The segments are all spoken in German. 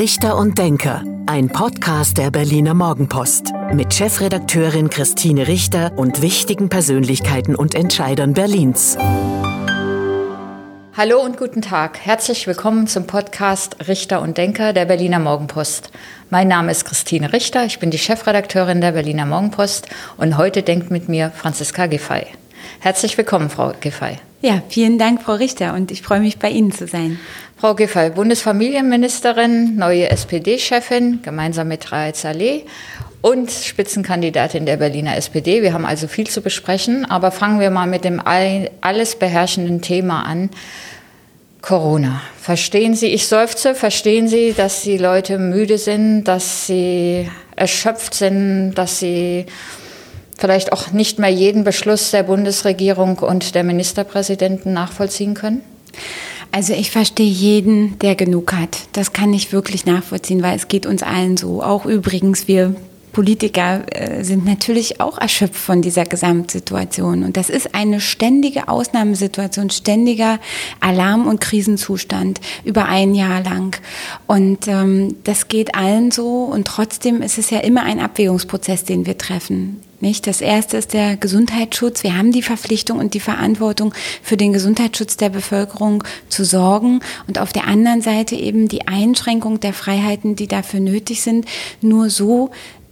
Richter und Denker, ein Podcast der Berliner Morgenpost mit Chefredakteurin Christine Richter und wichtigen Persönlichkeiten und Entscheidern Berlins. Hallo und guten Tag. Herzlich willkommen zum Podcast Richter und Denker der Berliner Morgenpost. Mein Name ist Christine Richter, ich bin die Chefredakteurin der Berliner Morgenpost und heute denkt mit mir Franziska Giffey. Herzlich willkommen, Frau Giffey. Ja, vielen Dank, Frau Richter, und ich freue mich, bei Ihnen zu sein. Frau Giffey, Bundesfamilienministerin, neue SPD-Chefin, gemeinsam mit Raed Saleh und Spitzenkandidatin der Berliner SPD. Wir haben also viel zu besprechen, aber fangen wir mal mit dem alles beherrschenden Thema an. Corona. Verstehen Sie, ich seufze, verstehen Sie, dass die Leute müde sind, dass sie erschöpft sind, dass sie vielleicht auch nicht mehr jeden Beschluss der Bundesregierung und der Ministerpräsidenten nachvollziehen können? Also ich verstehe jeden, der genug hat. Das kann ich wirklich nachvollziehen, weil es geht uns allen so. Auch übrigens, wir Politiker äh, sind natürlich auch erschöpft von dieser Gesamtsituation. Und das ist eine ständige Ausnahmesituation, ständiger Alarm- und Krisenzustand über ein Jahr lang. Und ähm, das geht allen so. Und trotzdem ist es ja immer ein Abwägungsprozess, den wir treffen. Nicht? Das erste ist der Gesundheitsschutz. Wir haben die Verpflichtung und die Verantwortung, für den Gesundheitsschutz der Bevölkerung zu sorgen. Und auf der anderen Seite eben die Einschränkung der Freiheiten, die dafür nötig sind. Nur so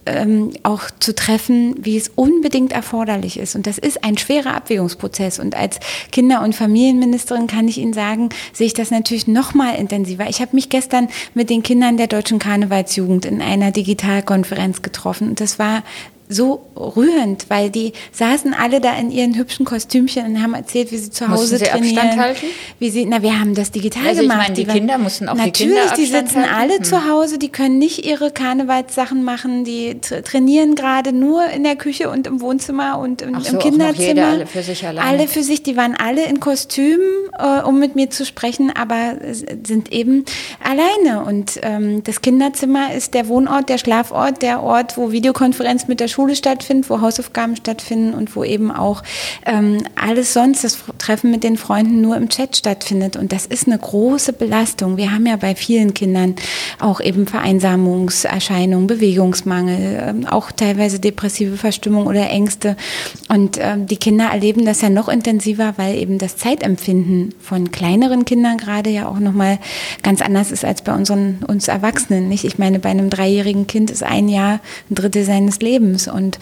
ähm, auch zu treffen, wie es unbedingt erforderlich ist. Und das ist ein schwerer Abwägungsprozess. Und als Kinder- und Familienministerin kann ich Ihnen sagen, sehe ich das natürlich noch mal intensiver. Ich habe mich gestern mit den Kindern der deutschen Karnevalsjugend in einer Digitalkonferenz getroffen. Und das war so rührend, weil die saßen alle da in ihren hübschen Kostümchen und haben erzählt, wie sie zu Hause sie trainieren. Abstand halten? Wie sie, na, wir haben das digital also gemacht. Ich meine, die, die Kinder mussten auch natürlich, die Kinder die sitzen halten? alle hm. zu Hause, die können nicht ihre Karnevalssachen machen, die trainieren gerade nur in der Küche und im Wohnzimmer und im, so, im Kinderzimmer. Auch jeder, alle für sich allein. Alle für sich, die waren alle in Kostümen, äh, um mit mir zu sprechen, aber sind eben alleine. Und ähm, das Kinderzimmer ist der Wohnort, der Schlafort, der Ort, wo Videokonferenz mit der Schule stattfindet, wo Hausaufgaben stattfinden und wo eben auch ähm, alles sonst, das Treffen mit den Freunden nur im Chat stattfindet. Und das ist eine große Belastung. Wir haben ja bei vielen Kindern auch eben Vereinsamungserscheinungen, Bewegungsmangel, ähm, auch teilweise depressive Verstimmung oder Ängste. Und ähm, die Kinder erleben das ja noch intensiver, weil eben das Zeitempfinden von kleineren Kindern gerade ja auch nochmal ganz anders ist als bei unseren, uns Erwachsenen. Nicht? Ich meine, bei einem dreijährigen Kind ist ein Jahr ein Drittel seines Lebens. Und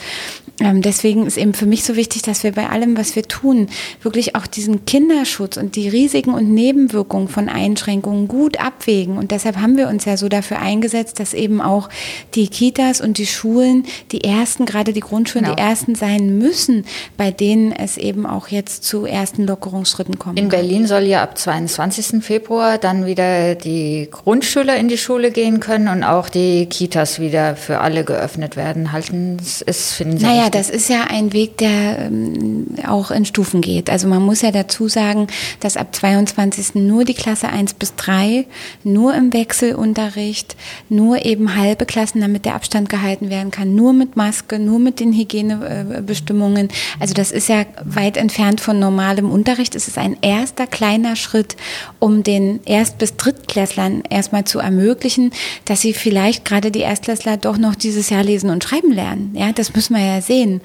ähm, deswegen ist eben für mich so wichtig, dass wir bei allem, was wir tun, wirklich auch diesen Kinderschutz und die Risiken und Nebenwirkungen von Einschränkungen gut abwägen. Und deshalb haben wir uns ja so dafür eingesetzt, dass eben auch die Kitas und die Schulen die ersten, gerade die Grundschulen, genau. die ersten sein müssen, bei denen es eben auch jetzt zu ersten Lockerungsschritten kommt. In Berlin soll ja ab 22. Februar dann wieder die Grundschüler in die Schule gehen können und auch die Kitas wieder für alle geöffnet werden. Halten es, finden Sie naja, das ist ja ein Weg, der ähm, auch in Stufen geht. Also man muss ja dazu sagen, dass ab 22. nur die Klasse 1 bis 3, nur im Wechselunterricht, nur eben halbe Klassen, damit der Abstand gehalten werden kann, nur mit Maske, nur mit den Hygienebestimmungen. Also das ist ja weit entfernt von normalem Unterricht. Es ist ein erster kleiner Schritt, um den Erst- bis Drittklässlern erstmal zu ermöglichen, dass sie vielleicht gerade die Erstklässler doch noch dieses Jahr lesen und schreiben lernen. Ja, das müssen wir ja sehen.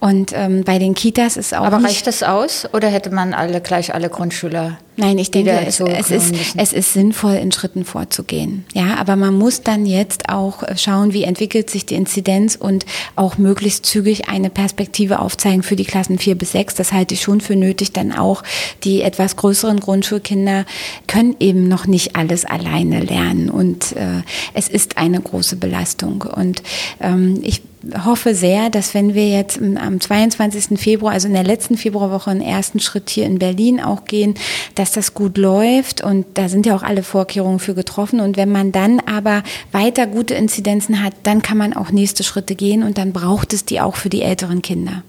Und ähm, bei den Kitas ist auch. Aber reicht das aus oder hätte man alle gleich alle Grundschüler? Nein, ich denke, es, es, ist, es ist sinnvoll, in Schritten vorzugehen. Ja, aber man muss dann jetzt auch schauen, wie entwickelt sich die Inzidenz und auch möglichst zügig eine Perspektive aufzeigen für die Klassen vier bis sechs. Das halte ich schon für nötig, denn auch die etwas größeren Grundschulkinder können eben noch nicht alles alleine lernen und äh, es ist eine große Belastung. Und ähm, ich hoffe sehr, dass wenn wir jetzt am 22. Februar, also in der letzten Februarwoche, einen ersten Schritt hier in Berlin auch gehen, dass das gut läuft und da sind ja auch alle Vorkehrungen für getroffen. Und wenn man dann aber weiter gute Inzidenzen hat, dann kann man auch nächste Schritte gehen und dann braucht es die auch für die älteren Kinder.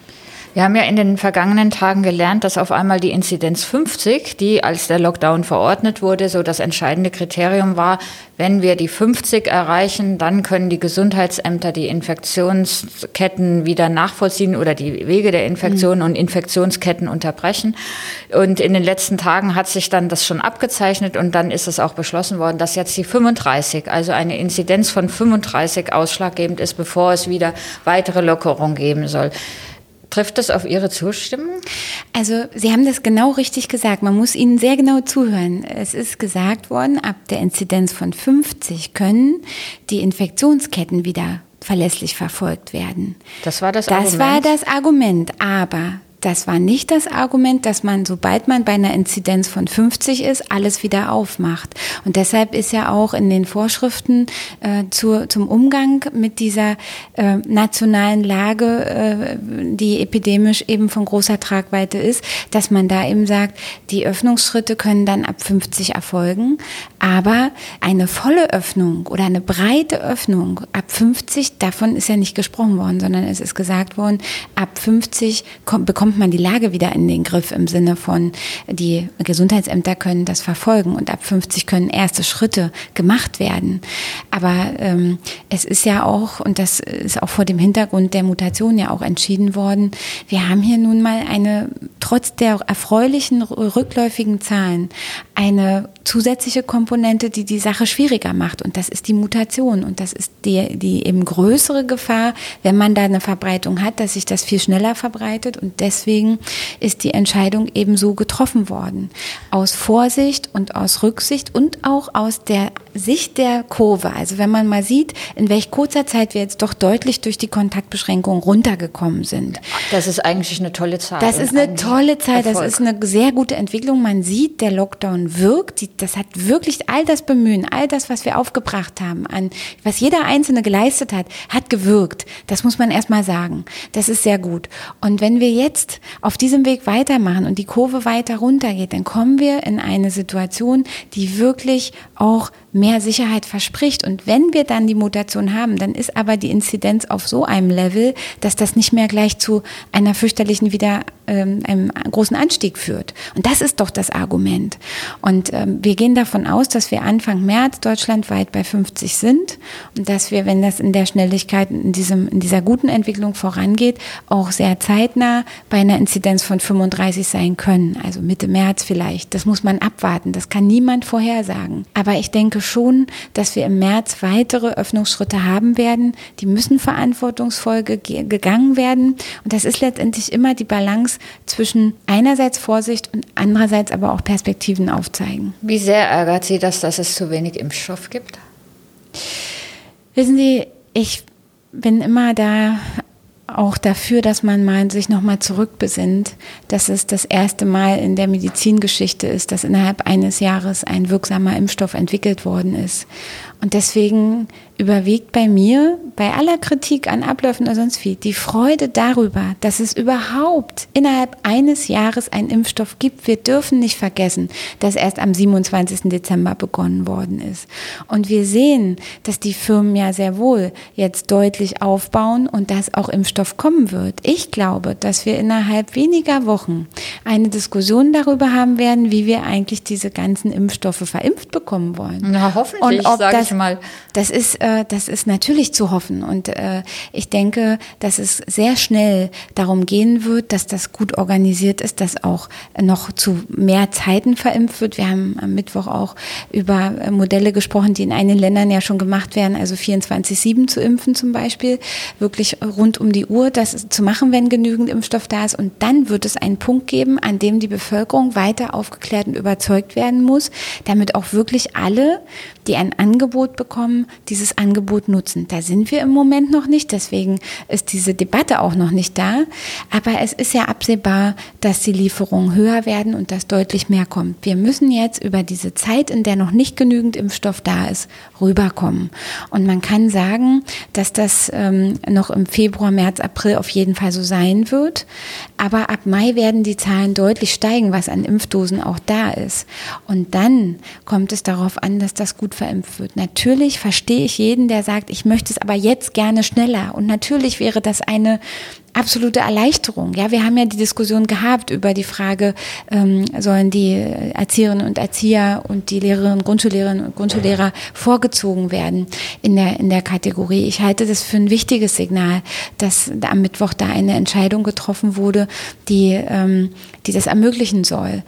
Wir haben ja in den vergangenen Tagen gelernt, dass auf einmal die Inzidenz 50, die als der Lockdown verordnet wurde, so das entscheidende Kriterium war, wenn wir die 50 erreichen, dann können die Gesundheitsämter die Infektionsketten wieder nachvollziehen oder die Wege der Infektionen mhm. und Infektionsketten unterbrechen. Und in den letzten Tagen hat sich dann das schon abgezeichnet und dann ist es auch beschlossen worden, dass jetzt die 35, also eine Inzidenz von 35 ausschlaggebend ist, bevor es wieder weitere Lockerungen geben soll. Trifft das auf Ihre Zustimmung? Also Sie haben das genau richtig gesagt. Man muss Ihnen sehr genau zuhören. Es ist gesagt worden, ab der Inzidenz von 50 können die Infektionsketten wieder verlässlich verfolgt werden. Das war das, das Argument. Das war das Argument. Aber das war nicht das Argument, dass man, sobald man bei einer Inzidenz von 50 ist, alles wieder aufmacht. Und deshalb ist ja auch in den Vorschriften äh, zu, zum Umgang mit dieser äh, nationalen Lage, äh, die epidemisch eben von großer Tragweite ist, dass man da eben sagt, die Öffnungsschritte können dann ab 50 erfolgen, aber eine volle Öffnung oder eine breite Öffnung ab 50, davon ist ja nicht gesprochen worden, sondern es ist gesagt worden, ab 50 kommt, bekommt bekommt man die Lage wieder in den Griff im Sinne von, die Gesundheitsämter können das verfolgen und ab 50 können erste Schritte gemacht werden. Aber ähm, es ist ja auch, und das ist auch vor dem Hintergrund der Mutation ja auch entschieden worden, wir haben hier nun mal eine, trotz der erfreulichen rückläufigen Zahlen, eine zusätzliche Komponente, die die Sache schwieriger macht. Und das ist die Mutation. Und das ist die, die eben größere Gefahr, wenn man da eine Verbreitung hat, dass sich das viel schneller verbreitet. Und deswegen ist die Entscheidung eben so getroffen worden. Aus Vorsicht und aus Rücksicht und auch aus der Sicht der Kurve. Also wenn man mal sieht, in welch kurzer Zeit wir jetzt doch deutlich durch die Kontaktbeschränkungen runtergekommen sind. Das ist eigentlich eine tolle Zahl. Das ist eine tolle Zahl. Das ist eine sehr gute Entwicklung. Man sieht, der Lockdown wirkt. Das hat wirklich all das Bemühen, all das, was wir aufgebracht haben, an was jeder Einzelne geleistet hat, hat gewirkt. Das muss man erstmal sagen. Das ist sehr gut. Und wenn wir jetzt auf diesem Weg weitermachen und die Kurve weiter runtergeht, dann kommen wir in eine Situation, die wirklich auch mehr Sicherheit verspricht. Und wenn wir dann die Mutation haben, dann ist aber die Inzidenz auf so einem Level, dass das nicht mehr gleich zu einer fürchterlichen wieder ähm, einem großen Anstieg führt. Und das ist doch das Argument. Und ähm, wir gehen davon aus, dass wir Anfang März deutschlandweit bei 50 sind und dass wir, wenn das in der Schnelligkeit in diesem in dieser guten Entwicklung vorangeht, auch sehr zeitnah bei einer Inzidenz von 35 sein können. Also Mitte März vielleicht. Das muss man abwarten. Das kann niemand vorhersagen. Aber ich denke schon, dass wir im März weitere Öffnungsschritte haben werden. Die müssen verantwortungsvoll gegangen werden. Und das ist letztendlich immer die Balance zwischen einerseits Vorsicht und andererseits aber auch Perspektiven aufzeigen. Wie sehr ärgert Sie das, dass es zu wenig Impfstoff gibt? Wissen Sie, ich bin immer da auch dafür, dass man mal sich nochmal zurückbesinnt, dass es das erste Mal in der Medizingeschichte ist, dass innerhalb eines Jahres ein wirksamer Impfstoff entwickelt worden ist. Und deswegen überwiegt bei mir, bei aller Kritik an Abläufen oder sonst wie, die Freude darüber, dass es überhaupt innerhalb eines Jahres einen Impfstoff gibt. Wir dürfen nicht vergessen, dass erst am 27. Dezember begonnen worden ist. Und wir sehen, dass die Firmen ja sehr wohl jetzt deutlich aufbauen und dass auch Impfstoff kommen wird. Ich glaube, dass wir innerhalb weniger Wochen eine Diskussion darüber haben werden, wie wir eigentlich diese ganzen Impfstoffe verimpft bekommen wollen. Na, hoffentlich, und ob das, mal. Das ist äh, das ist natürlich zu hoffen. Und äh, ich denke, dass es sehr schnell darum gehen wird, dass das gut organisiert ist, dass auch noch zu mehr Zeiten verimpft wird. Wir haben am Mittwoch auch über äh, Modelle gesprochen, die in einigen Ländern ja schon gemacht werden, also 24-7 zu impfen zum Beispiel, wirklich rund um die Uhr das zu machen, wenn genügend Impfstoff da ist. Und dann wird es einen Punkt geben, an dem die Bevölkerung weiter aufgeklärt und überzeugt werden muss, damit auch wirklich alle, die ein Angebot bekommen, dieses Angebot nutzen. Da sind wir im Moment noch nicht, deswegen ist diese Debatte auch noch nicht da. Aber es ist ja absehbar, dass die Lieferungen höher werden und dass deutlich mehr kommt. Wir müssen jetzt über diese Zeit, in der noch nicht genügend Impfstoff da ist, rüberkommen. Und man kann sagen, dass das ähm, noch im Februar, März März, April auf jeden Fall so sein wird. Aber ab Mai werden die Zahlen deutlich steigen, was an Impfdosen auch da ist. Und dann kommt es darauf an, dass das gut verimpft wird. Natürlich verstehe ich jeden, der sagt, ich möchte es aber jetzt gerne schneller. Und natürlich wäre das eine absolute Erleichterung. Ja, wir haben ja die Diskussion gehabt über die Frage, ähm, sollen die Erzieherinnen und Erzieher und die Lehrerinnen, Grundschullehrerinnen und Grundschullehrer vorgezogen werden in der, in der Kategorie. Ich halte das für ein wichtiges Signal, dass am Mittwoch da eine Entscheidung getroffen wurde, die, ähm, die das ermöglichen soll.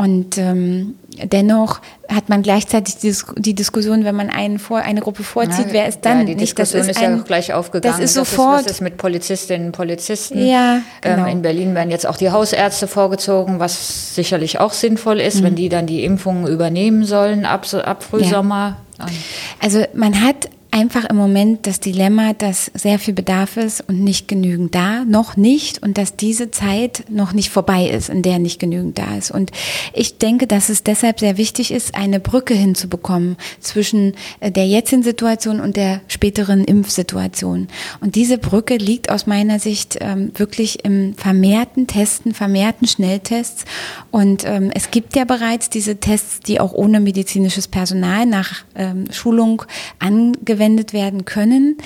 Und ähm, dennoch hat man gleichzeitig die, die, Diskussion, wenn man einen vor, eine Gruppe vorzieht, ja, wer ist dann? Ja, die nicht, Diskussion das ist, ein, ja gleich aufgegangen. Das ist sofort. Ist, was ist mit Polizistinnen und Polizisten? Ja, ähm, genau. Ähm, in Berlin werden jetzt auch die Hausärzte vorgezogen, was sicherlich auch sinnvoll ist, mhm. wenn die dann die Impfungen übernehmen sollen ab, ab Frühsommer. Ja. Also man hat einfach im Moment das Dilemma, dass sehr viel Bedarf ist und nicht genügend da, noch nicht und dass diese Zeit noch nicht vorbei ist, in der nicht genügend da ist. Und ich denke, dass es deshalb sehr wichtig ist, eine Brücke hinzubekommen zwischen äh, der jetzigen Situation und der späteren Impfsituation. Und diese Brücke liegt aus meiner Sicht ähm, wirklich im vermehrten Testen, vermehrten Schnelltests. Und ähm, es gibt ja bereits diese Tests, die auch ohne medizinisches Personal nach ähm, Schulung angewendet verwendet werden können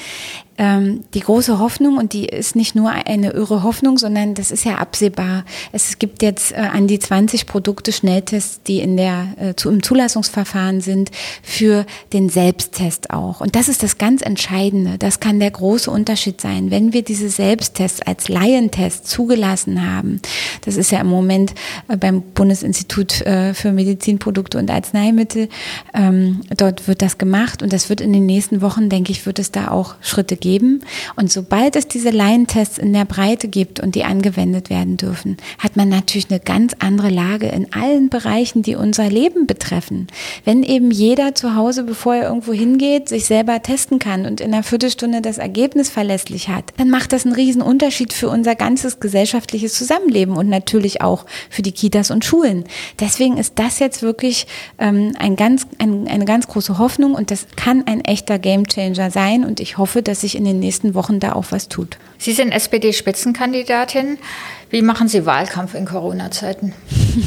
ähm, die große Hoffnung, und die ist nicht nur eine irre Hoffnung, sondern das ist ja absehbar. Es gibt jetzt äh, an die 20 Produkte Schnelltests, die in der, äh, zu, im Zulassungsverfahren sind, für den Selbsttest auch. Und das ist das ganz Entscheidende. Das kann der große Unterschied sein. Wenn wir diese Selbsttests als Laientest zugelassen haben, das ist ja im Moment äh, beim Bundesinstitut äh, für Medizinprodukte und Arzneimittel, ähm, dort wird das gemacht und das wird in den nächsten Wochen, denke ich, wird es da auch Schritte geben. Und sobald es diese Laientests in der Breite gibt und die angewendet werden dürfen, hat man natürlich eine ganz andere Lage in allen Bereichen, die unser Leben betreffen. Wenn eben jeder zu Hause, bevor er irgendwo hingeht, sich selber testen kann und in einer Viertelstunde das Ergebnis verlässlich hat, dann macht das einen riesen Unterschied für unser ganzes gesellschaftliches Zusammenleben und natürlich auch für die Kitas und Schulen. Deswegen ist das jetzt wirklich ähm, ein ganz, ein, eine ganz große Hoffnung und das kann ein echter Gamechanger sein und ich hoffe, dass sich sich in den nächsten Wochen da auch was tut. Sie sind SPD-Spitzenkandidatin. Wie machen Sie Wahlkampf in Corona-Zeiten?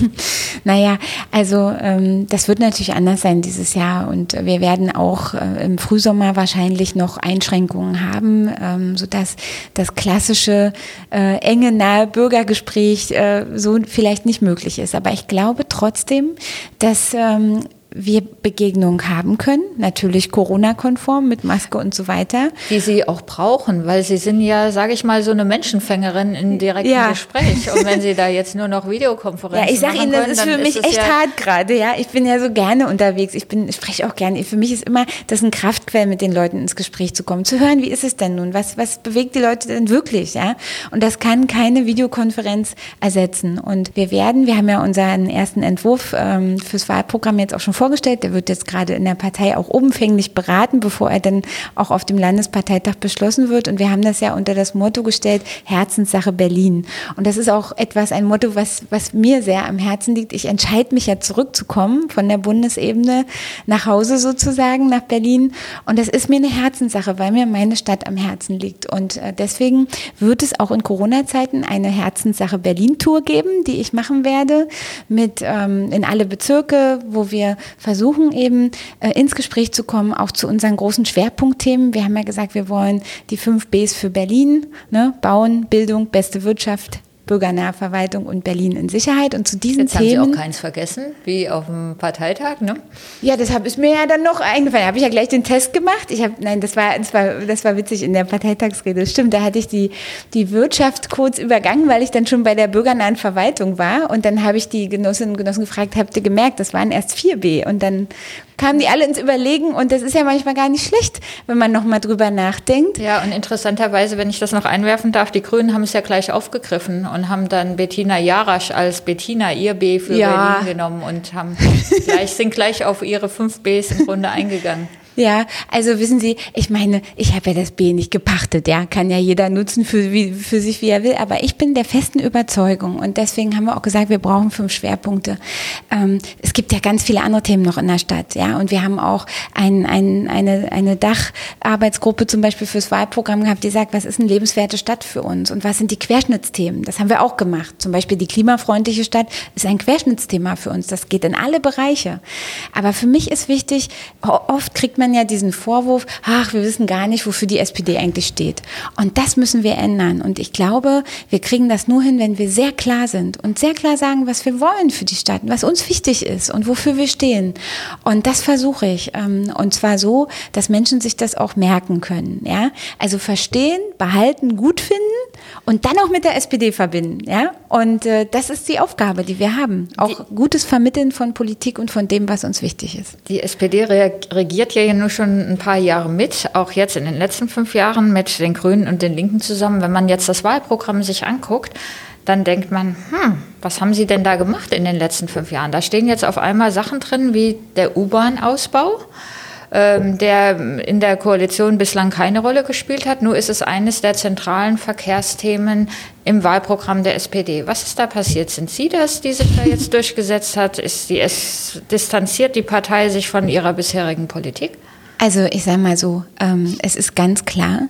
naja, also ähm, das wird natürlich anders sein dieses Jahr und wir werden auch äh, im Frühsommer wahrscheinlich noch Einschränkungen haben, ähm, sodass das klassische äh, enge, nahe Bürgergespräch äh, so vielleicht nicht möglich ist. Aber ich glaube trotzdem, dass ähm, wir Begegnungen haben können, natürlich Corona-konform mit Maske und so weiter. Die Sie auch brauchen, weil Sie sind ja, sage ich mal, so eine Menschenfängerin in direktem ja. Gespräch. Und wenn Sie da jetzt nur noch Videokonferenzen Ja, ich sage Ihnen, das ist für mich echt ja hart gerade. Ja, ich bin ja so gerne unterwegs. Ich bin, ich spreche auch gerne. Für mich ist immer das ein Kraftquell, mit den Leuten ins Gespräch zu kommen, zu hören, wie ist es denn nun? Was, was bewegt die Leute denn wirklich? Ja, und das kann keine Videokonferenz ersetzen. Und wir werden, wir haben ja unseren ersten Entwurf ähm, fürs Wahlprogramm jetzt auch schon vorgestellt. Der wird jetzt gerade in der Partei auch umfänglich beraten, bevor er dann auch auf dem Landesparteitag beschlossen wird. Und wir haben das ja unter das Motto gestellt, Herzenssache Berlin. Und das ist auch etwas, ein Motto, was, was mir sehr am Herzen liegt. Ich entscheide mich ja zurückzukommen von der Bundesebene nach Hause sozusagen, nach Berlin. Und das ist mir eine Herzenssache, weil mir meine Stadt am Herzen liegt. Und äh, deswegen wird es auch in Corona-Zeiten eine Herzenssache Berlin-Tour geben, die ich machen werde, mit ähm, in alle Bezirke, wo wir versuchen eben äh, ins Gespräch zu kommen, auch zu unseren großen Schwerpunktthemen. Wir haben ja gesagt, wir wollen die fünf Bs für Berlin, ne? Bauen, Bildung, beste Wirtschaft, Bürgernahverwaltung und Berlin in Sicherheit. Und zu diesen Jetzt Themen. Haben Sie auch keins vergessen, wie auf dem Parteitag, ne? Ja, das ist mir ja dann noch eingefallen. Da habe ich ja gleich den Test gemacht. Ich habe, nein, das war, das war, das war witzig in der Parteitagsrede. Stimmt, da hatte ich die, die Wirtschaft kurz übergangen, weil ich dann schon bei der bürgernahen Verwaltung war. Und dann habe ich die Genossinnen und Genossen gefragt, habt ihr gemerkt, das waren erst 4b. Und dann kamen die alle ins Überlegen und das ist ja manchmal gar nicht schlecht, wenn man nochmal drüber nachdenkt. Ja, und interessanterweise, wenn ich das noch einwerfen darf, die Grünen haben es ja gleich aufgegriffen und haben dann Bettina Jarasch als Bettina ihr B für ja. Berlin genommen und haben gleich, sind gleich auf ihre fünf Bs im Grunde eingegangen. Ja, also wissen Sie, ich meine, ich habe ja das B nicht gepachtet, ja, kann ja jeder nutzen für, wie, für sich, wie er will, aber ich bin der festen Überzeugung und deswegen haben wir auch gesagt, wir brauchen fünf Schwerpunkte. Ähm, es gibt ja ganz viele andere Themen noch in der Stadt, ja, und wir haben auch ein, ein, eine, eine Dacharbeitsgruppe zum Beispiel fürs Wahlprogramm gehabt, die sagt, was ist eine lebenswerte Stadt für uns und was sind die Querschnittsthemen? Das haben wir auch gemacht. Zum Beispiel die klimafreundliche Stadt ist ein Querschnittsthema für uns. Das geht in alle Bereiche. Aber für mich ist wichtig, oft kriegt man ja diesen Vorwurf, ach, wir wissen gar nicht, wofür die SPD eigentlich steht. Und das müssen wir ändern. Und ich glaube, wir kriegen das nur hin, wenn wir sehr klar sind und sehr klar sagen, was wir wollen für die Stadt, was uns wichtig ist und wofür wir stehen. Und das versuche ich. Ähm, und zwar so, dass Menschen sich das auch merken können. Ja? Also verstehen, behalten, gut finden und dann auch mit der SPD verbinden. Ja? Und äh, das ist die Aufgabe, die wir haben. Auch die, gutes Vermitteln von Politik und von dem, was uns wichtig ist. Die SPD regiert ja nur schon ein paar Jahre mit, auch jetzt in den letzten fünf Jahren mit den Grünen und den Linken zusammen. Wenn man jetzt das Wahlprogramm sich anguckt, dann denkt man, hm, was haben Sie denn da gemacht in den letzten fünf Jahren? Da stehen jetzt auf einmal Sachen drin wie der U-Bahn-Ausbau ähm, der in der Koalition bislang keine Rolle gespielt hat. Nur ist es eines der zentralen Verkehrsthemen im Wahlprogramm der SPD. Was ist da passiert? Sind Sie das, die sich da jetzt durchgesetzt hat? Ist die, es distanziert die Partei sich von ihrer bisherigen Politik? Also ich sage mal so, ähm, es ist ganz klar,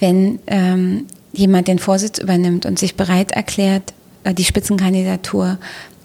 wenn ähm, jemand den Vorsitz übernimmt und sich bereit erklärt, äh, die Spitzenkandidatur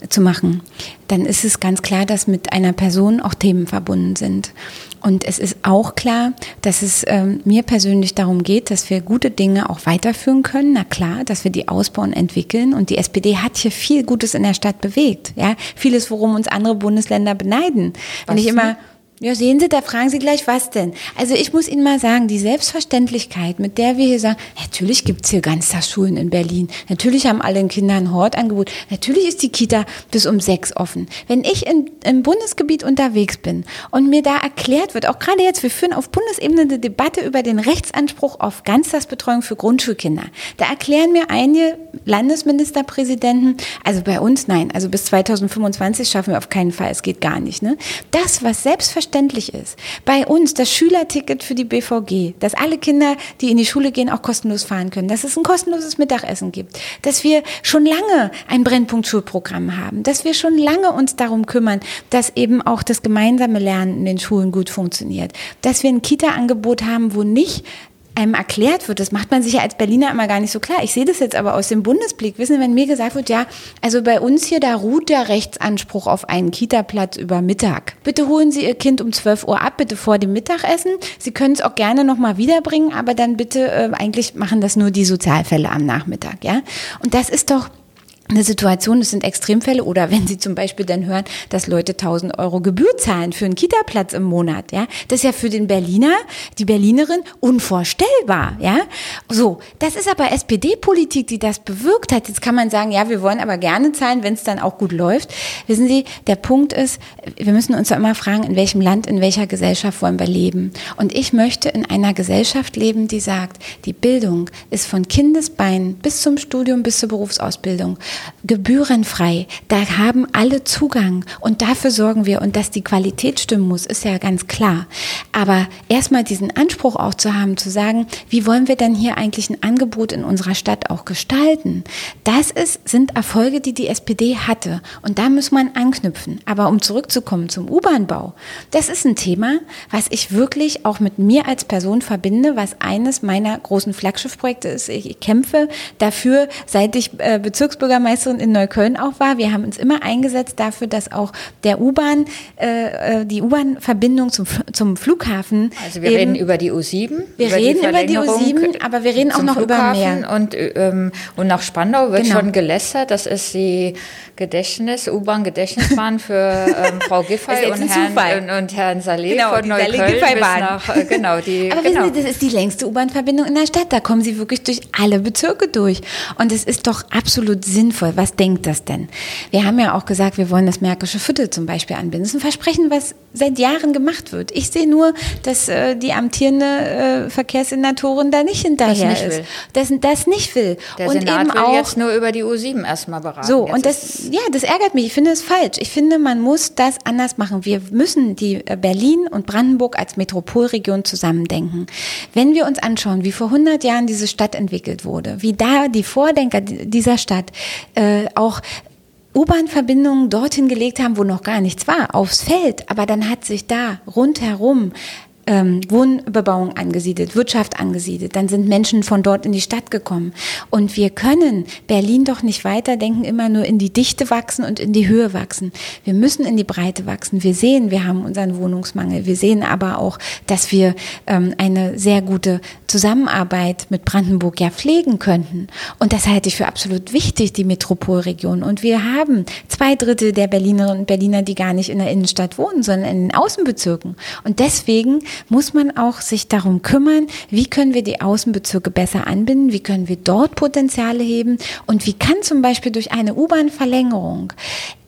zu machen, dann ist es ganz klar, dass mit einer Person auch Themen verbunden sind. Und es ist auch klar, dass es ähm, mir persönlich darum geht, dass wir gute Dinge auch weiterführen können. Na klar, dass wir die ausbauen, entwickeln. Und die SPD hat hier viel Gutes in der Stadt bewegt. Ja, vieles, worum uns andere Bundesländer beneiden. Wenn ich immer ja, sehen Sie, da fragen Sie gleich, was denn? Also ich muss Ihnen mal sagen, die Selbstverständlichkeit, mit der wir hier sagen, natürlich gibt's hier Ganztagsschulen in Berlin, natürlich haben alle Kinder ein Hortangebot, natürlich ist die Kita bis um sechs offen. Wenn ich in, im Bundesgebiet unterwegs bin und mir da erklärt wird, auch gerade jetzt, wir führen auf Bundesebene eine Debatte über den Rechtsanspruch auf Ganztagsbetreuung für Grundschulkinder. Da erklären mir einige Landesministerpräsidenten, also bei uns nein, also bis 2025 schaffen wir auf keinen Fall, es geht gar nicht. Ne? Das, was selbstverständlich selbstverständlich ist. Bei uns das Schülerticket für die BVG, dass alle Kinder, die in die Schule gehen, auch kostenlos fahren können, dass es ein kostenloses Mittagessen gibt, dass wir schon lange ein Brennpunkt-Schulprogramm haben, dass wir schon lange uns darum kümmern, dass eben auch das gemeinsame Lernen in den Schulen gut funktioniert, dass wir ein Kita-Angebot haben, wo nicht einem erklärt wird, das macht man sich ja als Berliner immer gar nicht so klar. Ich sehe das jetzt aber aus dem Bundesblick. Wissen Sie, wenn mir gesagt wird, ja, also bei uns hier, da ruht der Rechtsanspruch auf einen Kita-Platz über Mittag. Bitte holen Sie Ihr Kind um 12 Uhr ab, bitte vor dem Mittagessen. Sie können es auch gerne nochmal wiederbringen, aber dann bitte, äh, eigentlich machen das nur die Sozialfälle am Nachmittag, ja. Und das ist doch, eine Situation, das sind Extremfälle, oder wenn Sie zum Beispiel dann hören, dass Leute 1000 Euro Gebühr zahlen für einen Kita-Platz im Monat, ja, das ist ja für den Berliner, die Berlinerin unvorstellbar, ja. So, das ist aber SPD-Politik, die das bewirkt hat. Jetzt kann man sagen, ja, wir wollen aber gerne zahlen, wenn es dann auch gut läuft. Wissen Sie, der Punkt ist, wir müssen uns ja immer fragen, in welchem Land, in welcher Gesellschaft wollen wir leben. Und ich möchte in einer Gesellschaft leben, die sagt, die Bildung ist von Kindesbeinen bis zum Studium, bis zur Berufsausbildung gebührenfrei. Da haben alle Zugang und dafür sorgen wir. Und dass die Qualität stimmen muss, ist ja ganz klar. Aber erstmal diesen Anspruch auch zu haben, zu sagen, wie wollen wir denn hier eigentlich ein Angebot in unserer Stadt auch gestalten? Das ist, sind Erfolge, die die SPD hatte. Und da muss man anknüpfen. Aber um zurückzukommen zum U-Bahn-Bau, das ist ein Thema, was ich wirklich auch mit mir als Person verbinde, was eines meiner großen Flaggschiffprojekte ist. Ich kämpfe dafür, seit ich äh, Bezirksbürgermeister Bürgermeisterin in Neukölln auch war. Wir haben uns immer eingesetzt dafür, dass auch der U-Bahn, äh, äh die U-Bahn-Verbindung zum, zum Flughafen. Also wir reden über die U7. Wir über reden die über die U7, aber wir reden auch noch Flughafen über mehr. Und, ähm, und nach Spandau wird genau. schon gelästert. Das ist die Gedächtnis, U-Bahn-Gedächtnisbahn für ähm, Frau Giffey und Herrn, und, und, Herrn Saleh genau, von Neukölln bis nach, äh, genau, die, Aber genau. wissen Sie, das ist die längste U-Bahn-Verbindung in der Stadt. Da kommen Sie wirklich durch alle Bezirke durch. Und es ist doch absolut sinnvoll, sinnvoll? Was denkt das denn? Wir haben ja auch gesagt, wir wollen das Märkische Viertel zum Beispiel anbinden. Das ist ein Versprechen, was seit Jahren gemacht wird. Ich sehe nur dass äh, die amtierende äh, Verkehrssenatorin da nicht hinterher nicht ist. will. Das, das nicht will. Der und Senat eben will auch jetzt nur über die U7 erstmal beraten. so, Jetzt und das, ja, das ärgert mich. Ich finde es falsch. Ich finde, man muss das anders machen. Wir müssen die äh, Berlin und Brandenburg als Metropolregion zusammendenken. Wenn wir uns anschauen, wie vor 100 Jahren diese Stadt entwickelt wurde, wie da die Vordenker dieser Stadt äh, auch U-Bahn-Verbindungen dorthin gelegt haben, wo noch gar nichts war, aufs Feld. Aber dann hat sich da rundherum ähm, Wohnbebauung angesiedelt, Wirtschaft angesiedelt. Dann sind Menschen von dort in die Stadt gekommen. Und wir können Berlin doch nicht weiterdenken, immer nur in die Dichte wachsen und in die Höhe wachsen. Wir müssen in die Breite wachsen. Wir sehen, wir haben unseren Wohnungsmangel. Wir sehen aber auch, dass wir ähm, eine sehr gute Zusammenarbeit mit Brandenburg ja pflegen könnten. Und das halte ich für absolut wichtig, die Metropolregion. Und wir haben zwei Drittel der Berlinerinnen und Berliner, die gar nicht in der Innenstadt wohnen, sondern in den Außenbezirken. Und deswegen muss man auch sich darum kümmern, wie können wir die Außenbezirke besser anbinden, wie können wir dort Potenziale heben und wie kann zum Beispiel durch eine U-Bahn-Verlängerung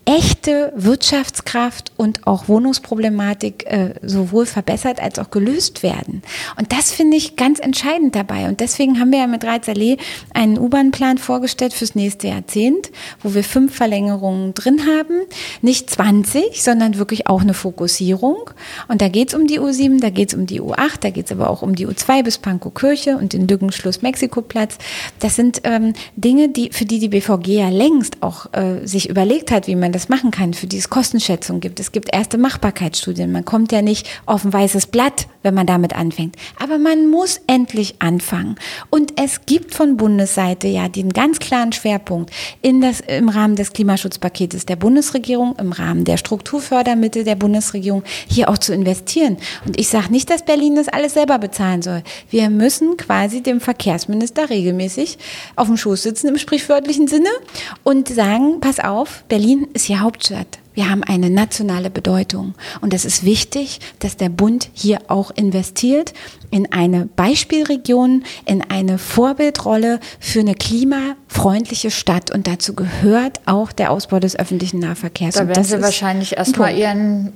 echte Wirtschaftskraft und auch Wohnungsproblematik äh, sowohl verbessert als auch gelöst werden. Und das finde ich ganz entscheidend dabei. Und deswegen haben wir ja mit Reizallee einen U-Bahn-Plan vorgestellt fürs nächste Jahrzehnt, wo wir fünf Verlängerungen drin haben. Nicht 20, sondern wirklich auch eine Fokussierung. Und da geht es um die U7, da geht es um die U8, da geht es aber auch um die U2 bis Pankow Kirche und den Lückenschluss Mexikoplatz. Das sind ähm, Dinge, die, für die die BVG ja längst auch äh, sich überlegt hat, wie man das machen kann, für die es Kostenschätzung gibt. Es gibt erste Machbarkeitsstudien. Man kommt ja nicht auf ein weißes Blatt, wenn man damit anfängt. Aber man muss endlich anfangen. Und es gibt von Bundesseite ja den ganz klaren Schwerpunkt in das, im Rahmen des Klimaschutzpaketes der Bundesregierung, im Rahmen der Strukturfördermittel der Bundesregierung, hier auch zu investieren. Und ich sage nicht, dass Berlin das alles selber bezahlen soll. Wir müssen quasi dem Verkehrsminister regelmäßig auf dem Schoß sitzen im sprichwörtlichen Sinne und sagen, pass auf, Berlin ist hier Hauptstadt. Wir haben eine nationale Bedeutung. Und es ist wichtig, dass der Bund hier auch investiert in eine Beispielregion, in eine Vorbildrolle für eine klimafreundliche Stadt. Und dazu gehört auch der Ausbau des öffentlichen Nahverkehrs. Da werden Sie ist wahrscheinlich ein erstmal. Ihren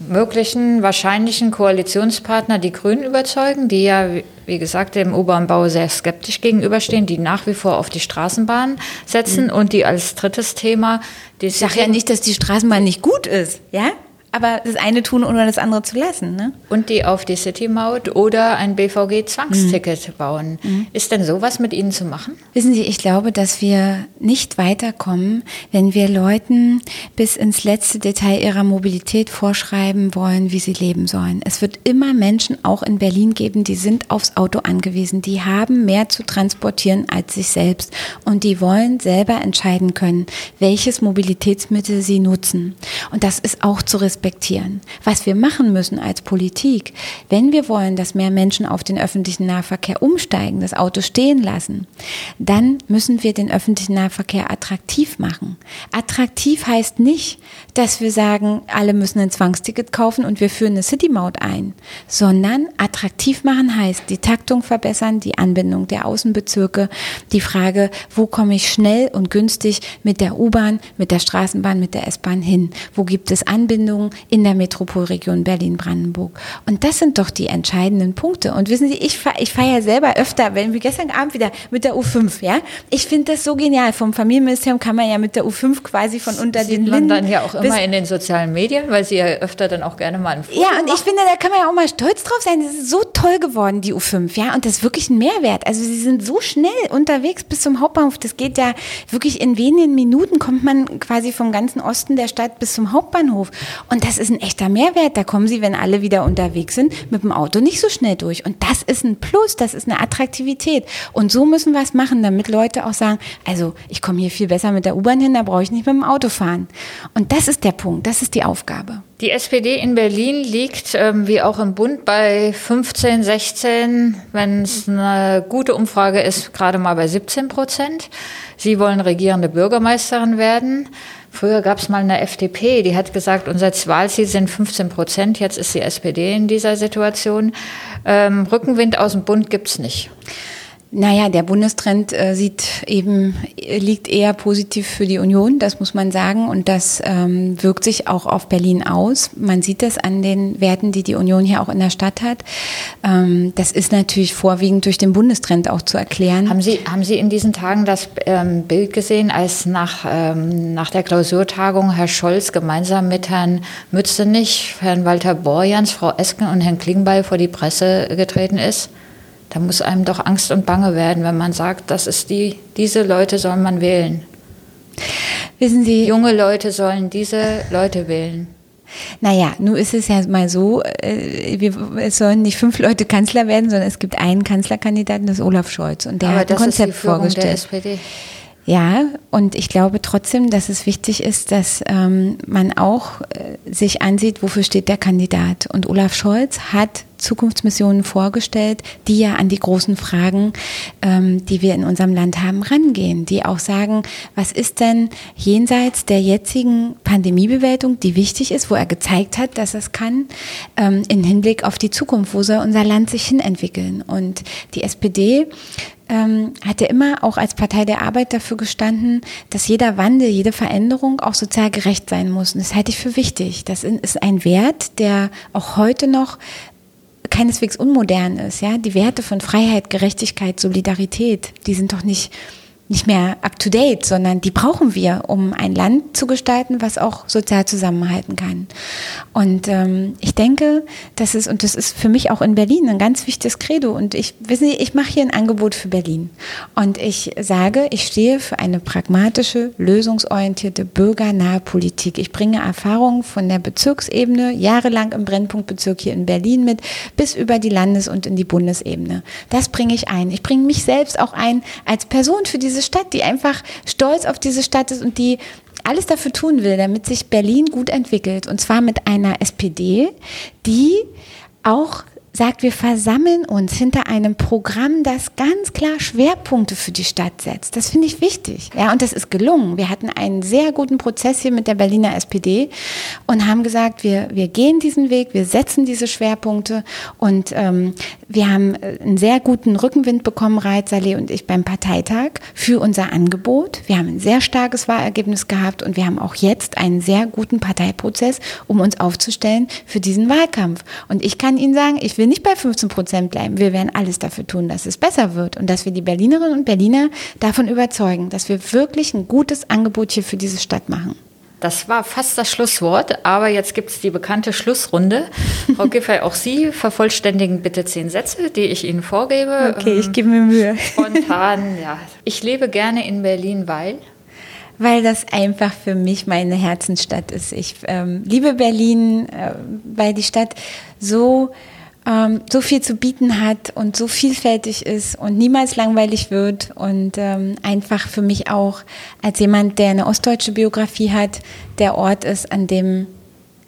möglichen, wahrscheinlichen Koalitionspartner, die Grünen, überzeugen, die ja, wie- gesagt, dem U-Bahn-Bau sehr skeptisch gegenüberstehen, die nach wie vor auf die Straßenbahn setzen und die als drittes Thema die Ich sage ja nicht, dass die Straßenbahn nicht gut ist, ja? Aber das eine tun, ohne das andere zu lassen, ne? und die auf die City-Maut oder ein BVG-Zwangsticket bauen. Ist denn sowas mit Ihnen zu machen? Wissen Sie, ich glaube, dass wir nicht weiterkommen, wenn wir Leuten bis ins letzte Detail ihrer Mobilität vorschreiben wollen, wie sie leben sollen. Es wird immer Menschen auch in Berlin geben, die sind aufs Auto angewiesen. Die haben mehr zu transportieren als sich selbst. Und die wollen selber entscheiden können, welches Mobilitätsmittel sie nutzen. Und das ist auch zu respektieren. Was wir machen müssen als Politik, wenn wir wollen, dass mehr Menschen auf den öffentlichen Nahverkehr umsteigen, das Auto stehen lassen, dann müssen wir den öffentlichen Nahverkehr attraktiv machen. Attraktiv heißt nicht, dass wir sagen, alle müssen ein Zwangsticket kaufen und wir führen eine City-Maut ein, sondern attraktiv machen heißt die Taktung verbessern, die Anbindung der Außenbezirke, die Frage, wo komme ich schnell und günstig mit der U-Bahn, mit der Straßenbahn, mit der S-Bahn hin? Wo gibt es Anbindungen in der Metropolregion Berlin-Brandenburg? Und das sind doch die entscheidenden Punkte. Und wissen Sie, ich fahre ich fahr ja selber öfter, wenn wir gestern Abend wieder mit der U5, ja? Ich finde das so genial. Vom Familienministerium kann man ja mit der U5 quasi von unter den Sieht man Linden dann ja auch immer in den sozialen Medien, weil Sie ja öfter dann auch gerne mal ein Foto ja, und ich finde, da kann man ja auch mal stolz drauf sein. Das ist so toll geworden, die U5, ja. Und das ist wirklich ein Mehrwert. Also sie sind so schnell unterwegs bis zum Hauptbahnhof. Das geht ja wirklich in wenigen Minuten kommt man quasi vom ganzen Osten der Stadt bis zum Hauptbahnhof. Und das ist ein echter Mehrwert. Da kommen sie, wenn alle wieder unterwegs sind, mit dem Auto nicht so schnell durch. Und das ist ein Plus, das ist eine Attraktivität. Und so müssen wir es machen, damit Leute auch sagen, also ich komme hier viel besser mit der U-Bahn hin, da brauche ich nicht mit dem Auto fahren. Und das ist der Punkt, das ist die Aufgabe. Die SPD in Berlin liegt, ähm, wie auch im Bund, bei 15, 16, wenn es eine gute Umfrage ist, gerade mal bei 17 Prozent. Sie wollen regierende Bürgermeisterin werden. Früher gab es mal eine FDP, die hat gesagt, unser Wahlziel sind 15 Prozent. Jetzt ist die SPD in dieser Situation. Ähm, Rückenwind aus dem Bund gibt's nicht. Naja, der Bundestrend äh, sieht eben, liegt eher positiv für die Union, das muss man sagen. Und das ähm, wirkt sich auch auf Berlin aus. Man sieht das an den Werten, die die Union hier auch in der Stadt hat. Ähm, das ist natürlich vorwiegend durch den Bundestrend auch zu erklären. Haben Sie, haben Sie in diesen Tagen das ähm, Bild gesehen, als nach, ähm, nach der Klausurtagung Herr Scholz gemeinsam mit Herrn Mützenich, Herrn Walter Borjans, Frau Esken und Herrn Klingbeil vor die Presse getreten ist? Da muss einem doch Angst und Bange werden, wenn man sagt, das ist die, diese Leute soll man wählen. Wissen Sie, junge Leute sollen diese Leute wählen. Naja, nun ist es ja mal so, äh, wir, es sollen nicht fünf Leute Kanzler werden, sondern es gibt einen Kanzlerkandidaten, das ist Olaf Scholz. Und der Aber hat ein Konzept vorgestellt. Ja, und ich glaube trotzdem, dass es wichtig ist, dass ähm, man auch äh, sich ansieht, wofür steht der Kandidat. Und Olaf Scholz hat Zukunftsmissionen vorgestellt, die ja an die großen Fragen, ähm, die wir in unserem Land haben, rangehen, die auch sagen, was ist denn jenseits der jetzigen Pandemiebewältigung, die wichtig ist, wo er gezeigt hat, dass es kann, ähm, in Hinblick auf die Zukunft, wo soll unser Land sich hinentwickeln. Und die SPD ähm, hat ja immer auch als Partei der Arbeit dafür gestanden, dass jeder Wandel, jede Veränderung auch sozial gerecht sein muss. Und das halte ich für wichtig. Das ist ein Wert, der auch heute noch keineswegs unmodern ist. Ja, die Werte von Freiheit, Gerechtigkeit, Solidarität, die sind doch nicht nicht mehr up-to-date, sondern die brauchen wir, um ein Land zu gestalten, was auch sozial zusammenhalten kann. Und ähm, ich denke, das ist, und das ist für mich auch in Berlin ein ganz wichtiges Credo. Und ich, wissen Sie, ich mache hier ein Angebot für Berlin. Und ich sage, ich stehe für eine pragmatische, lösungsorientierte, bürgernahe Politik. Ich bringe Erfahrungen von der Bezirksebene, jahrelang im Brennpunktbezirk hier in Berlin mit, bis über die Landes- und in die Bundesebene. Das bringe ich ein. Ich bringe mich selbst auch ein als Person für diese diese Stadt, die einfach stolz auf diese Stadt ist und die alles dafür tun will, damit sich Berlin gut entwickelt. Und zwar mit einer SPD, die auch sagt, wir versammeln uns hinter einem Programm, das ganz klar Schwerpunkte für die Stadt setzt. Das finde ich wichtig. Ja, und das ist gelungen. Wir hatten einen sehr guten Prozess hier mit der Berliner SPD und haben gesagt, wir, wir gehen diesen Weg, wir setzen diese Schwerpunkte und ähm, wir haben äh, einen sehr guten Rückenwind bekommen, Raed Saleh und ich beim Parteitag für unser Angebot. Wir haben ein sehr starkes Wahlergebnis gehabt und wir haben auch jetzt einen sehr guten Parteiprozess, um uns aufzustellen für diesen Wahlkampf. Und ich kann Ihnen sagen, ich will nicht bei 15 Prozent bleiben. Wir werden alles dafür tun, dass es besser wird und dass wir die Berlinerinnen und Berliner davon überzeugen, dass wir wirklich ein gutes Angebot hier für diese Stadt machen. Das war fast das Schlusswort, aber jetzt gibt es die bekannte Schlussrunde. Frau Giffey, auch Sie vervollständigen bitte zehn Sätze, die ich Ihnen vorgebe. Okay, ich gebe mir Mühe. Spontan, ja. Ich lebe gerne in Berlin, weil weil das einfach für mich meine Herzensstadt ist. Ich ähm, liebe Berlin, äh, weil die Stadt so ähm, so viel zu bieten hat und so vielfältig ist und niemals langweilig wird und ähm, einfach für mich auch als jemand, der eine ostdeutsche Biografie hat, der Ort ist, an dem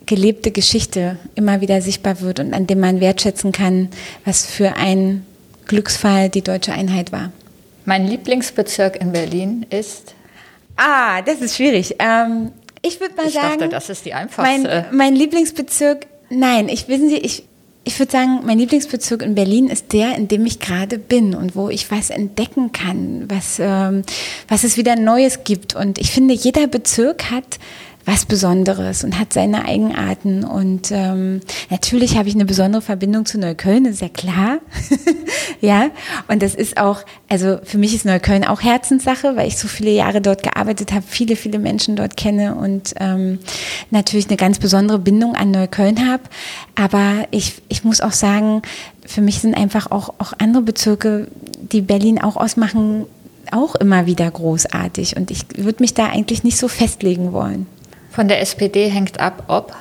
gelebte Geschichte immer wieder sichtbar wird und an dem man wertschätzen kann, was für ein Glücksfall die deutsche Einheit war. Mein Lieblingsbezirk in Berlin ist? Ah, das ist schwierig. Ähm, ich würde mal ich sagen, dachte, das ist die einfachste. Mein, mein Lieblingsbezirk, nein, ich wissen Sie, ich ich würde sagen, mein Lieblingsbezirk in Berlin ist der, in dem ich gerade bin und wo ich was entdecken kann, was, ähm, was es wieder Neues gibt. Und ich finde, jeder Bezirk hat was Besonderes und hat seine Eigenarten. Und ähm, natürlich habe ich eine besondere Verbindung zu Neukölln, ist ja klar. ja, und das ist auch, also für mich ist Neukölln auch Herzenssache, weil ich so viele Jahre dort gearbeitet habe, viele, viele Menschen dort kenne und ähm, natürlich eine ganz besondere Bindung an Neukölln habe. Aber ich, ich muss auch sagen, für mich sind einfach auch, auch andere Bezirke, die Berlin auch ausmachen, auch immer wieder großartig. Und ich würde mich da eigentlich nicht so festlegen wollen. Von der SPD hängt ab, ob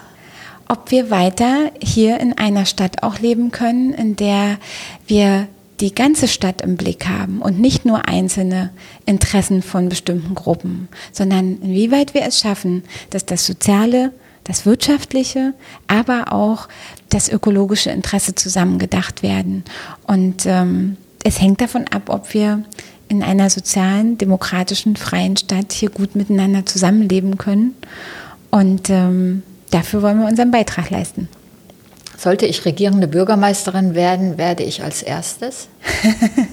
ob wir weiter hier in einer Stadt auch leben können, in der wir die ganze Stadt im Blick haben und nicht nur einzelne Interessen von bestimmten Gruppen, sondern inwieweit wir es schaffen, dass das soziale, das wirtschaftliche, aber auch das ökologische Interesse zusammengedacht werden. Und ähm, es hängt davon ab, ob wir in einer sozialen, demokratischen, freien Stadt hier gut miteinander zusammenleben können und ähm, dafür wollen wir unseren Beitrag leisten. Sollte ich regierende Bürgermeisterin werden, werde ich als erstes?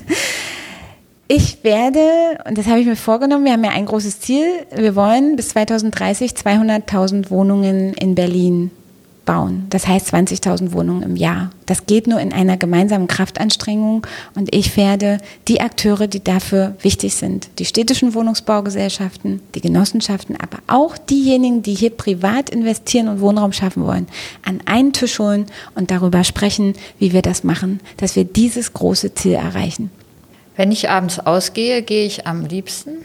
Ich werde, und das habe ich mir vorgenommen, wir haben ja ein großes Ziel, wir wollen bis 2030 200.000 Wohnungen in Berlin bauen. Das heißt 20.000 Wohnungen im Jahr. Das geht nur in einer gemeinsamen Kraftanstrengung und ich werde die Akteure, die dafür wichtig sind, die städtischen Wohnungsbaugesellschaften, die Genossenschaften, aber auch diejenigen, die hier privat investieren und Wohnraum schaffen wollen, an einen Tisch holen und darüber sprechen, wie wir das machen, dass wir dieses große Ziel erreichen. Wenn ich abends ausgehe, gehe ich am liebsten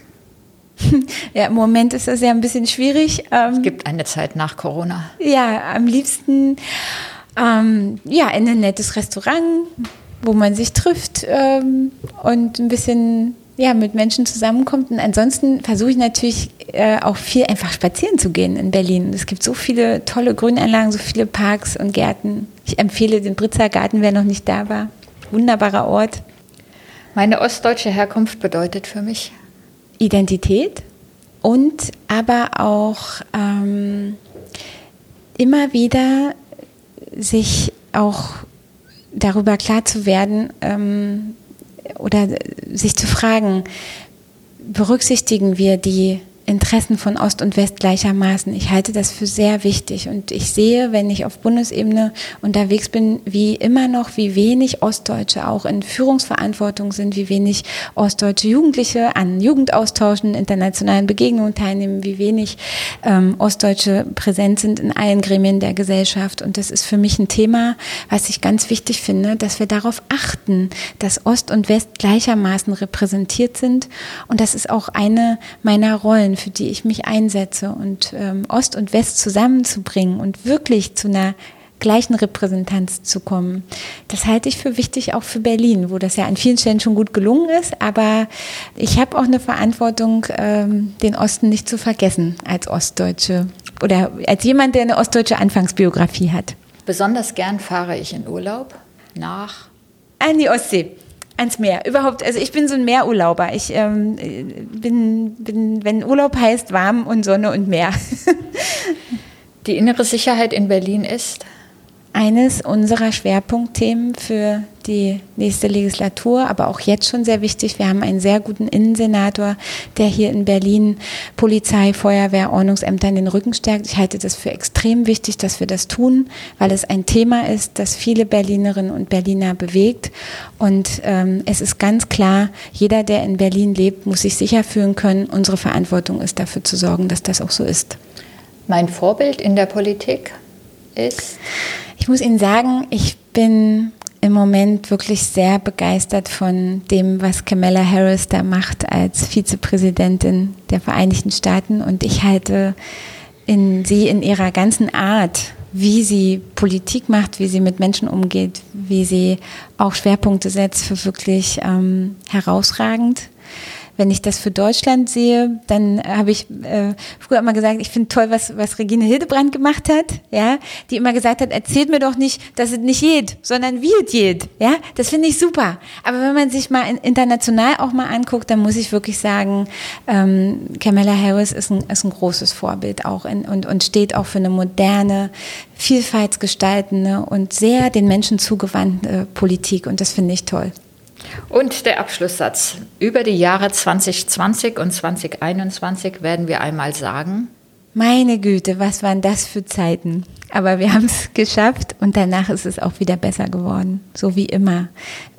Ja, im Moment ist das ja ein bisschen schwierig. Ähm, es gibt eine Zeit nach Corona. Ja, am liebsten ähm, ja, in ein nettes Restaurant, wo man sich trifft ähm, und ein bisschen ja, mit Menschen zusammenkommt. Und ansonsten versuche ich natürlich äh, auch viel einfach spazieren zu gehen in Berlin. Es gibt so viele tolle Grünanlagen, so viele Parks und Gärten. Ich empfehle den Britzer Garten, wer noch nicht da war. Wunderbarer Ort. Meine ostdeutsche Herkunft bedeutet für mich Identität und aber auch ähm, immer wieder sich auch darüber klar zu werden ähm, oder sich zu fragen, berücksichtigen wir die Interessen von Ost und West gleichermaßen. Ich halte das für sehr wichtig und ich sehe, wenn ich auf Bundesebene unterwegs bin, wie immer noch, wie wenig Ostdeutsche auch in Führungsverantwortung sind, wie wenig ostdeutsche Jugendliche an Jugendaustauschen, internationalen Begegnungen teilnehmen, wie wenig ähm, Ostdeutsche präsent sind in allen Gremien der Gesellschaft. Und das ist für mich ein Thema, was ich ganz wichtig finde, dass wir darauf achten, dass Ost und West gleichermaßen repräsentiert sind. Und das ist auch eine meiner Rollen Themen, für die ich mich einsetze und ähm, Ost und West zusammenzubringen und wirklich zu einer gleichen Repräsentanz zu kommen. Das halte ich für wichtig auch für Berlin, wo das ja an vielen Stellen schon gut gelungen ist. Aber ich habe auch eine Verantwortung, ähm, den Osten nicht zu vergessen als Ostdeutsche oder als jemand, der eine ostdeutsche Anfangsbiografie hat. Besonders gern fahre ich in Urlaub nach an die Ostsee. Ans Meer, überhaupt. Also ich bin so ein Meerurlauber. Ich ähm, bin, bin, wenn Urlaub heißt, warm und Sonne und Meer. Die innere Sicherheit in Berlin ist? Eines unserer Schwerpunktthemen für die nächste Legislatur, aber auch jetzt schon sehr wichtig. Wir haben einen sehr guten Innensenator, der hier in Berlin Polizei, Feuerwehr, Ordnungsämtern den Rücken stärkt. Ich halte das für extrem wichtig, dass wir das tun, weil es ein Thema ist, das viele Berlinerinnen und Berliner bewegt. Und ähm, es ist ganz klar, jeder, der in Berlin lebt, muss sich sicher fühlen können. Unsere Verantwortung ist dafür zu sorgen, dass das auch so ist. Mein Vorbild in der Politik ist? Ich muss Ihnen sagen, ich bin im Moment wirklich sehr begeistert von dem, was Kamala Harris da macht als Vizepräsidentin der Vereinigten Staaten. Und ich halte in sie in ihrer ganzen Art, wie sie Politik macht, wie sie mit Menschen umgeht, wie sie auch Schwerpunkte setzt, für wirklich ähm, herausragend. Wenn ich das für Deutschland sehe, dann habe ich äh, früher immer gesagt, ich finde toll, was, was Regine Hildebrand gemacht hat, ja, die immer gesagt hat, erzählt mir doch nicht, dass es nicht geht, sondern wie es geht, ja, das finde ich super. Aber wenn man sich mal international auch mal anguckt, dann muss ich wirklich sagen, ähm, Kamala Harris ist ein, ist ein großes Vorbild auch in, und, und steht auch für eine moderne, vielfaltsgestaltende und sehr den Menschen zugewandte Politik und das finde ich toll. Und der Abschlusssatz. Über die Jahre 2020 und 2021 werden wir einmal sagen. Meine Güte, was waren das für Zeiten? Aber wir haben es geschafft und danach ist es auch wieder besser geworden. So wie immer.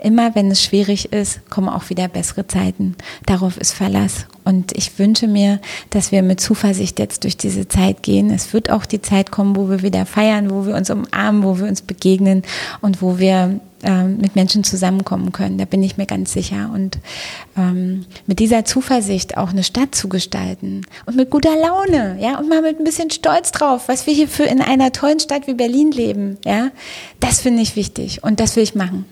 Immer wenn es schwierig ist, kommen auch wieder bessere Zeiten. Darauf ist Verlass. Und ich wünsche mir, dass wir mit Zuversicht jetzt durch diese Zeit gehen. Es wird auch die Zeit kommen, wo wir wieder feiern, wo wir uns umarmen, wo wir uns begegnen und wo wir ähm, mit Menschen zusammenkommen können. Da bin ich mir ganz sicher. Und ähm, mit dieser Zuversicht auch eine Stadt zu gestalten und mit guter Laune, ja, und mal mit ein bisschen Stolz drauf, was wir hier für in einer tollen Stadt wie Berlin leben, ja, das finde ich wichtig und das will ich machen.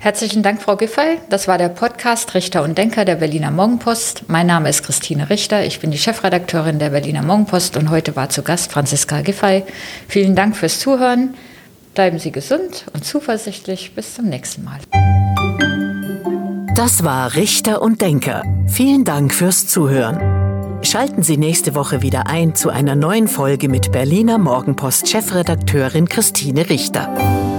Herzlichen Dank, Frau Giffey. Das war der Podcast Richter und Denker der Berliner Morgenpost. Mein Name ist Christine Richter. Ich bin die Chefredakteurin der Berliner Morgenpost und heute war zu Gast Franziska Giffey. Vielen Dank fürs Zuhören. Bleiben Sie gesund und zuversichtlich. Bis zum nächsten Mal. Das war Richter und Denker. Vielen Dank fürs Zuhören. Schalten Sie nächste Woche wieder ein zu einer neuen Folge mit Berliner Morgenpost Chefredakteurin Christine Richter.